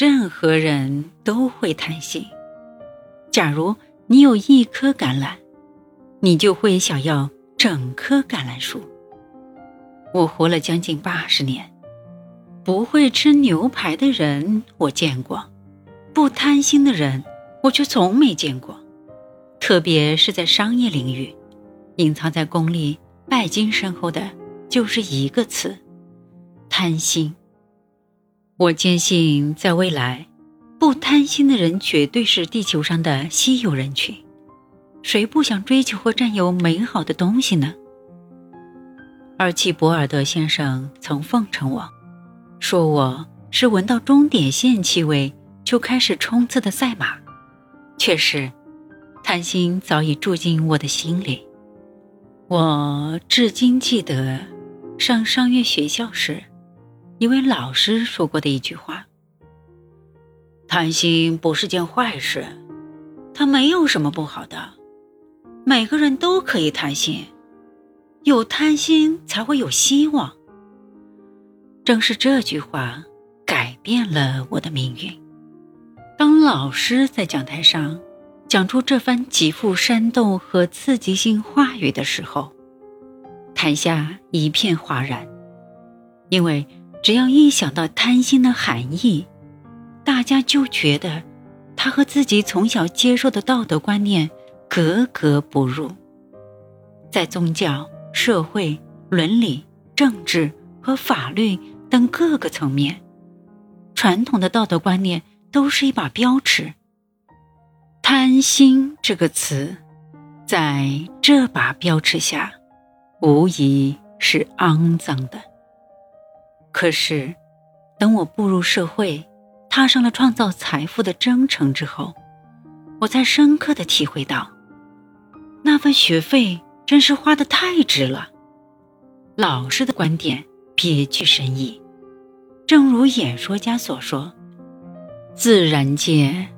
任何人都会贪心。假如你有一颗橄榄，你就会想要整棵橄榄树。我活了将近八十年，不会吃牛排的人我见过，不贪心的人我却从没见过。特别是在商业领域，隐藏在功利拜金身后的就是一个词：贪心。我坚信，在未来，不贪心的人绝对是地球上的稀有人群。谁不想追求和占有美好的东西呢？而契博尔德先生曾奉承我，说我是闻到终点线气味就开始冲刺的赛马。确实，贪心早已住进我的心里。我至今记得上商业学校时，一位老师说过的一句话：“贪心不是件坏事，它没有什么不好的。每个人都可以贪心。”有贪心才会有希望。正是这句话改变了我的命运。当老师在讲台上讲出这番极富煽动和刺激性话语的时候，台下一片哗然，因为只要一想到贪心的含义，大家就觉得他和自己从小接受的道德观念格格不入，在宗教。社会、伦理、政治和法律等各个层面，传统的道德观念都是一把标尺。贪心这个词，在这把标尺下，无疑是肮脏的。可是，等我步入社会，踏上了创造财富的征程之后，我才深刻的体会到，那份学费。真是花的太值了。老师的观点别具深意，正如演说家所说：“自然界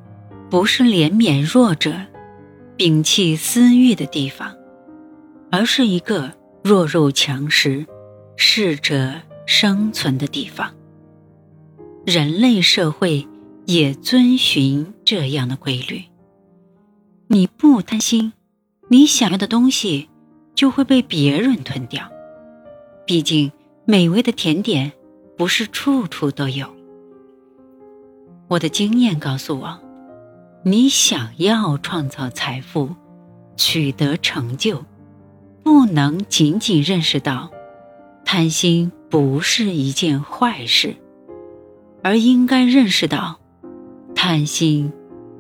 不是怜悯弱者、摒弃私欲的地方，而是一个弱肉强食、适者生存的地方。人类社会也遵循这样的规律。你不贪心，你想要的东西。”就会被别人吞掉。毕竟，美味的甜点不是处处都有。我的经验告诉我，你想要创造财富、取得成就，不能仅仅认识到贪心不是一件坏事，而应该认识到贪心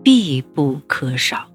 必不可少。